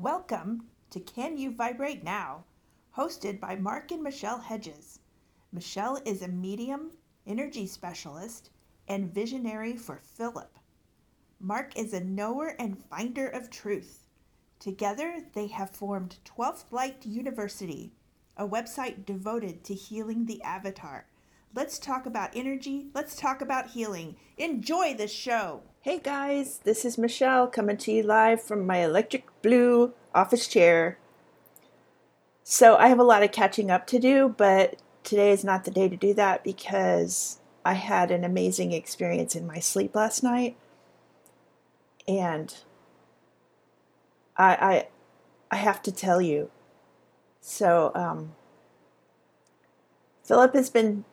Welcome to Can You Vibrate Now, hosted by Mark and Michelle Hedges. Michelle is a medium, energy specialist, and visionary for Philip. Mark is a knower and finder of truth. Together, they have formed 12th Light University, a website devoted to healing the avatar. Let's talk about energy. Let's talk about healing. Enjoy the show. Hey guys, this is Michelle coming to you live from my electric blue office chair. So, I have a lot of catching up to do, but today is not the day to do that because I had an amazing experience in my sleep last night. And I I I have to tell you. So, um Philip has been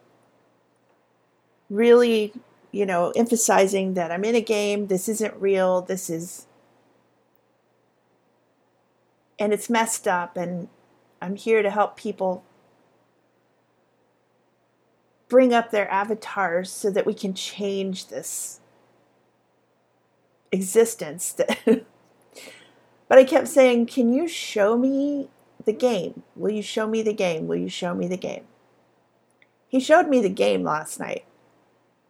really, you know, emphasizing that I'm in a game, this isn't real, this is and it's messed up and I'm here to help people bring up their avatars so that we can change this existence but I kept saying, "Can you show me the game? Will you show me the game? Will you show me the game?" He showed me the game last night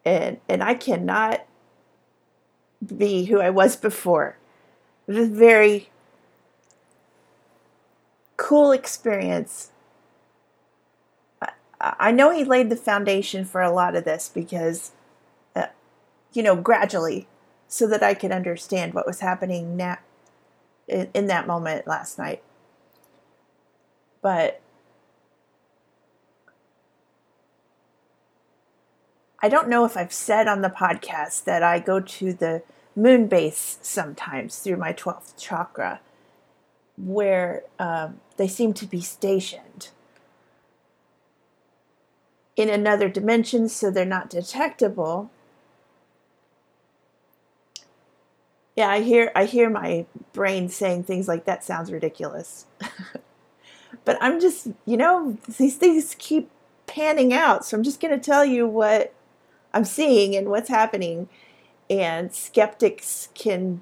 and and I cannot be who I was before. It was a very cool experience. I, I know he laid the foundation for a lot of this because, uh, you know, gradually, so that I could understand what was happening now in, in that moment last night. But I don't know if I've said on the podcast that I go to the moon base sometimes through my 12th chakra, where um, they seem to be stationed in another dimension so they're not detectable. Yeah, I hear I hear my brain saying things like that sounds ridiculous. but I'm just, you know, these things keep panning out. So I'm just going to tell you what I'm seeing and what's happening. And skeptics can,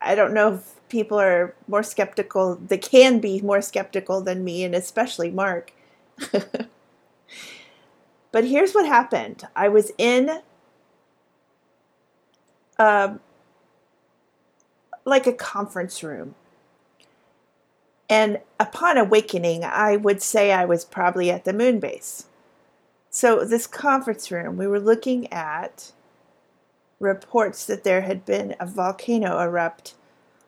I don't know if people are more skeptical, they can be more skeptical than me, and especially Mark. but here's what happened I was in uh, like a conference room. And upon awakening, I would say I was probably at the moon base. So, this conference room, we were looking at reports that there had been a volcano erupt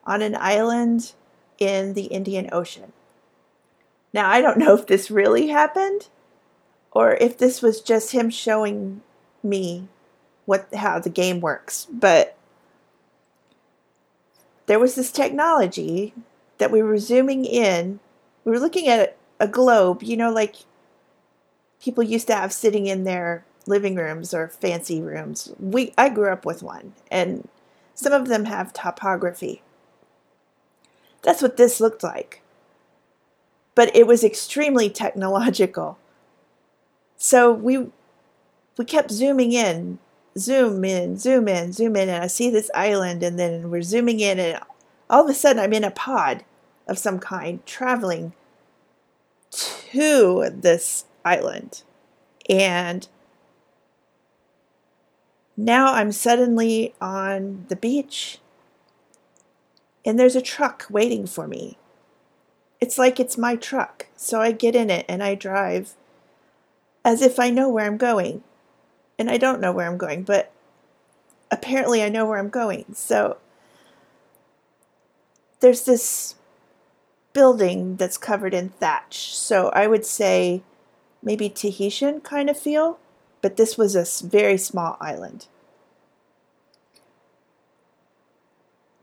on an island in the Indian Ocean. Now, I don't know if this really happened or if this was just him showing me what how the game works, but there was this technology that we were zooming in. We were looking at a globe, you know, like people used to have sitting in their living rooms or fancy rooms. We I grew up with one and some of them have topography. That's what this looked like. But it was extremely technological. So we we kept zooming in, zoom in, zoom in, zoom in, and I see this island, and then we're zooming in, and all of a sudden I'm in a pod of some kind traveling to this island. And now I'm suddenly on the beach and there's a truck waiting for me. It's like it's my truck. So I get in it and I drive as if I know where I'm going. And I don't know where I'm going, but apparently I know where I'm going. So there's this building that's covered in thatch. So I would say maybe Tahitian kind of feel, but this was a very small island.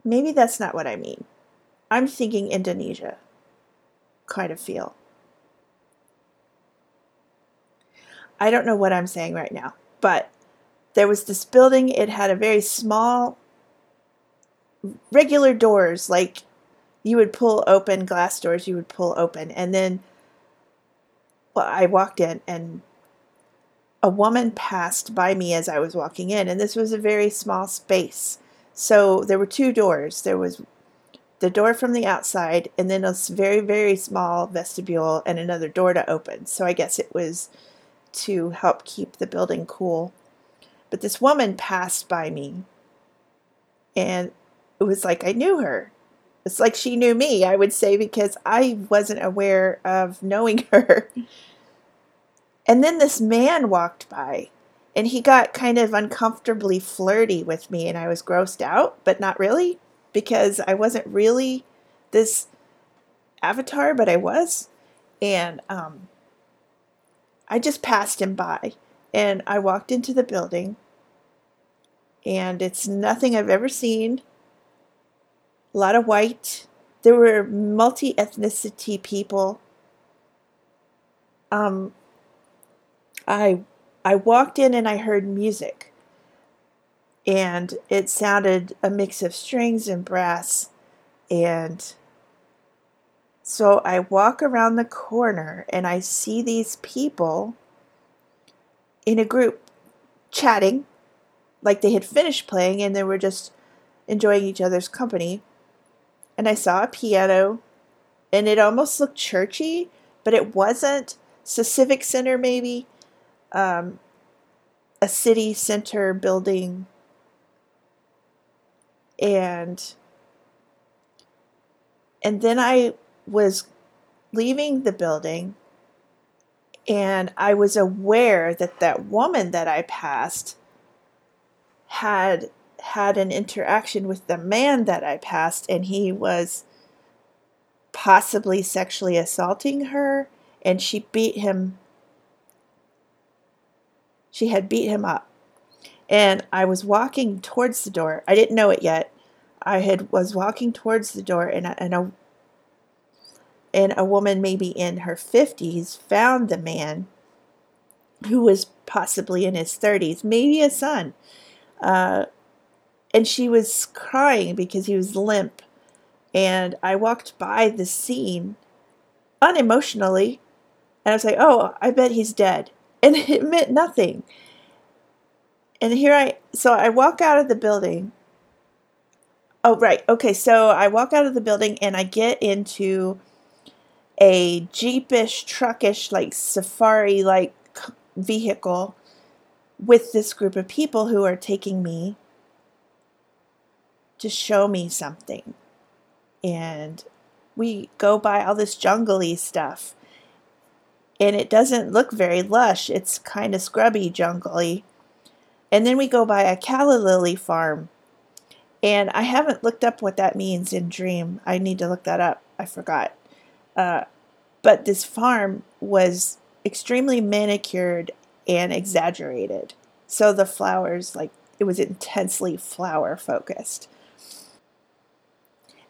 Maybe that's not what I mean. I'm thinking Indonesia kind of feel. I don't know what I'm saying right now, but there was this building. It had a very small, regular doors, like you would pull open glass doors, you would pull open, and then well, I walked in and a woman passed by me as I was walking in, and this was a very small space. So there were two doors. There was the door from the outside, and then a very, very small vestibule and another door to open. So I guess it was to help keep the building cool. But this woman passed by me, and it was like I knew her. It's like she knew me, I would say, because I wasn't aware of knowing her. And then this man walked by and he got kind of uncomfortably flirty with me, and I was grossed out, but not really because I wasn't really this avatar, but I was. And um, I just passed him by and I walked into the building, and it's nothing I've ever seen. A lot of white. There were multi ethnicity people. Um, I I walked in and I heard music. And it sounded a mix of strings and brass. And so I walk around the corner and I see these people in a group chatting, like they had finished playing and they were just enjoying each other's company. And I saw a piano and it almost looked churchy, but it wasn't. It's a civic center, maybe um, a city center building and and then I was leaving the building and I was aware that that woman that I passed had had an interaction with the man that I passed and he was possibly sexually assaulting her and she beat him she had beat him up. And I was walking towards the door. I didn't know it yet. I had was walking towards the door and a, and a and a woman maybe in her 50s found the man who was possibly in his 30s, maybe a son. Uh, and she was crying because he was limp. And I walked by the scene unemotionally and I was like, oh, I bet he's dead and it meant nothing. And here I, so I walk out of the building. Oh, right. Okay. So I walk out of the building and I get into a jeepish, truckish, like safari like vehicle with this group of people who are taking me to show me something. And we go by all this jungly stuff and it doesn't look very lush. It's kind of scrubby, jungly. And then we go by a calla lily farm. And I haven't looked up what that means in Dream. I need to look that up. I forgot. Uh, but this farm was extremely manicured and exaggerated. So the flowers, like, it was intensely flower focused.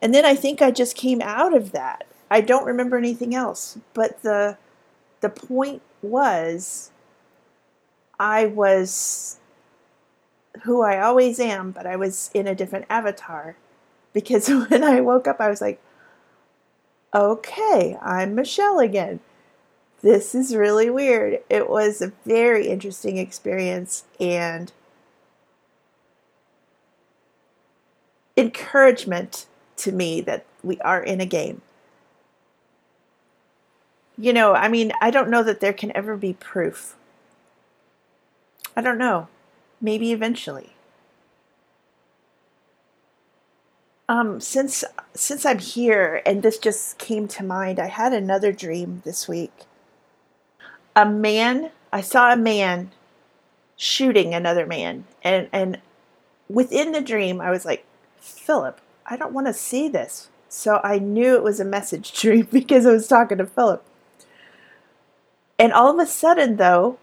And then I think I just came out of that. I don't remember anything else. But the the point was I was who I always am, but I was in a different avatar. Because when I woke up, I was like, okay, I'm Michelle again. This is really weird. It was a very interesting experience and encouragement to me that we are in a game you know, I mean, I don't know that there can ever be proof. I don't know. Maybe eventually. Um, since since I'm here and this just came to mind, I had another dream this week. A man, I saw a man shooting another man, and and within the dream, I was like, Philip, I don't want to see this. So I knew it was a message dream because I was talking to Philip. And all of a sudden, though,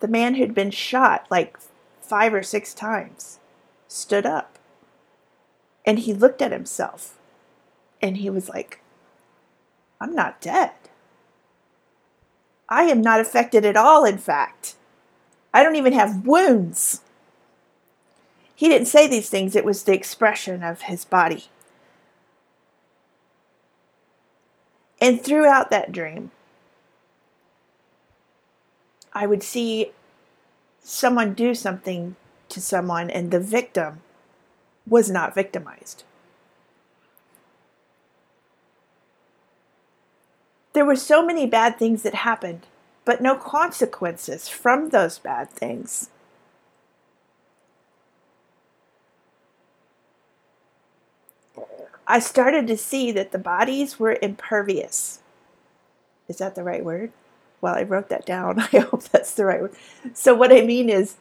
the man who'd been shot like five or six times stood up and he looked at himself and he was like, I'm not dead. I am not affected at all, in fact. I don't even have wounds. He didn't say these things, it was the expression of his body. And throughout that dream, I would see someone do something to someone, and the victim was not victimized. There were so many bad things that happened, but no consequences from those bad things. I started to see that the bodies were impervious. Is that the right word? Well, I wrote that down. I hope that's the right word. So, what I mean is,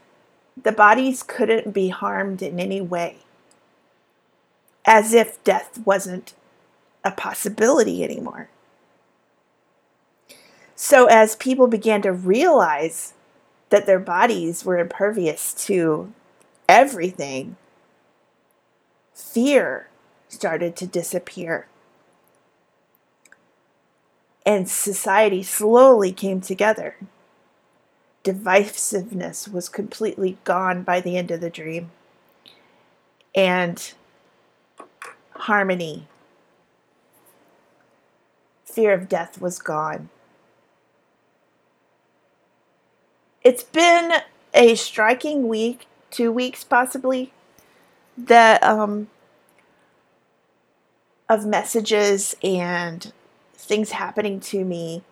the bodies couldn't be harmed in any way, as if death wasn't a possibility anymore. So, as people began to realize that their bodies were impervious to everything, fear started to disappear. And society slowly came together. Divisiveness was completely gone by the end of the dream. And harmony, fear of death was gone. It's been a striking week, two weeks possibly, that um, of messages and things happening to me.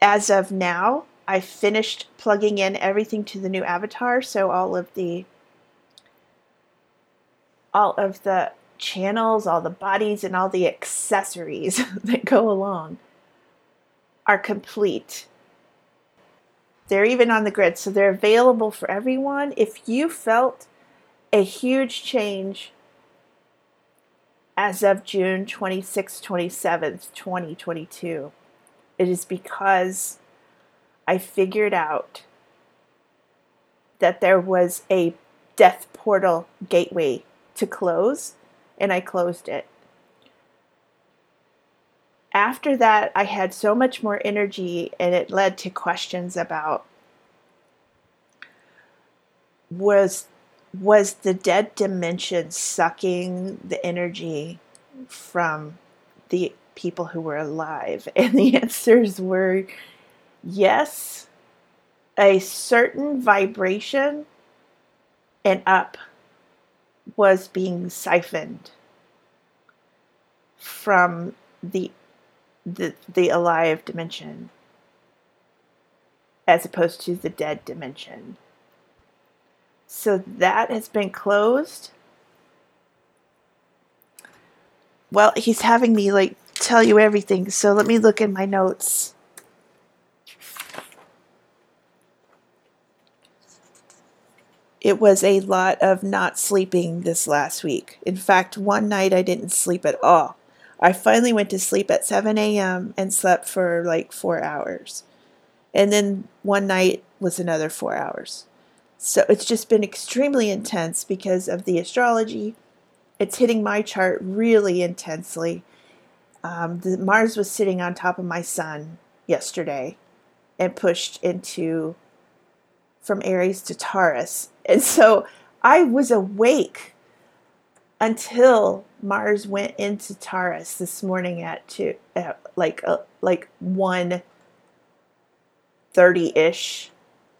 As of now, I finished plugging in everything to the new avatar, so all of the all of the channels, all the bodies and all the accessories that go along are complete. They're even on the grid, so they're available for everyone. If you felt a huge change as of June 26, 27th, 2022. It is because I figured out that there was a death portal gateway to close, and I closed it. After that, I had so much more energy, and it led to questions about was was the dead dimension sucking the energy from the people who were alive? And the answers were yes, a certain vibration and up was being siphoned from the the, the alive dimension as opposed to the dead dimension. So that has been closed. Well, he's having me like tell you everything. So let me look in my notes. It was a lot of not sleeping this last week. In fact, one night I didn't sleep at all. I finally went to sleep at 7 a.m. and slept for like four hours. And then one night was another four hours. So it's just been extremely intense because of the astrology. It's hitting my chart really intensely. Um, the, Mars was sitting on top of my sun yesterday and pushed into from Aries to Taurus. And so I was awake until Mars went into Taurus this morning at two, at like uh, like one thirty ish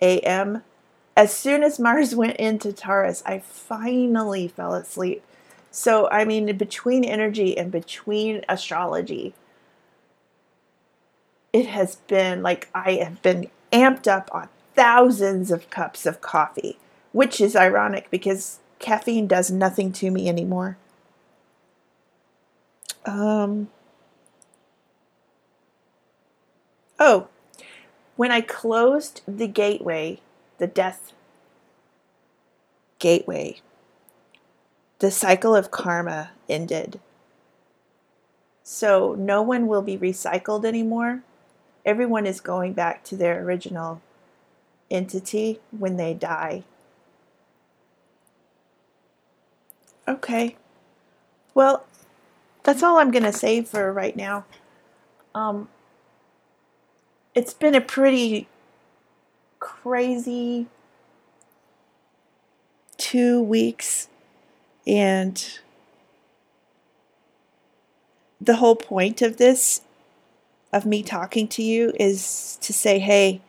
a.m as soon as Mars went into Taurus, I finally fell asleep. So, I mean, between energy and between astrology, it has been like I have been amped up on thousands of cups of coffee, which is ironic because caffeine does nothing to me anymore. Um, oh, when I closed the gateway the death gateway. The cycle of karma ended. So no one will be recycled anymore. Everyone is going back to their original entity when they die. Okay. Well, that's all I'm going to say for right now. Um, it's been a pretty crazy two weeks and the whole point of this of me talking to you is to say hey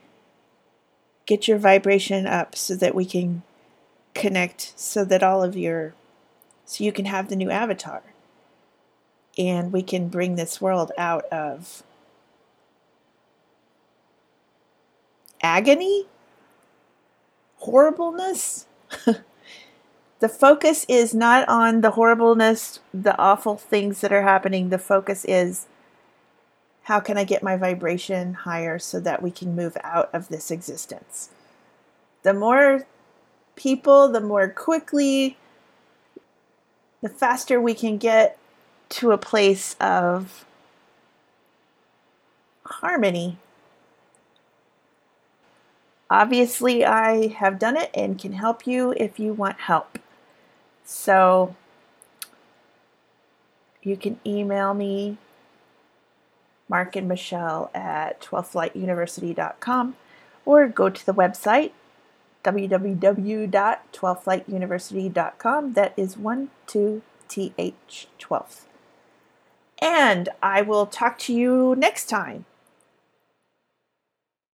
get your vibration up so that we can connect so that all of your so you can have the new avatar. And we can bring this world out of agony, horribleness. the focus is not on the horribleness, the awful things that are happening. The focus is how can I get my vibration higher so that we can move out of this existence? The more people, the more quickly, the faster we can get to a place of harmony. Obviously, I have done it and can help you if you want help. So you can email me, Mark and Michelle at 12thlightuniversity.com, or go to the website www.12thlightuniversity.com. That is 12th. And I will talk to you next time.